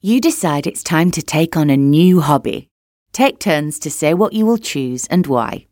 You decide it's time to take on a new hobby. Take turns to say what you will choose and why.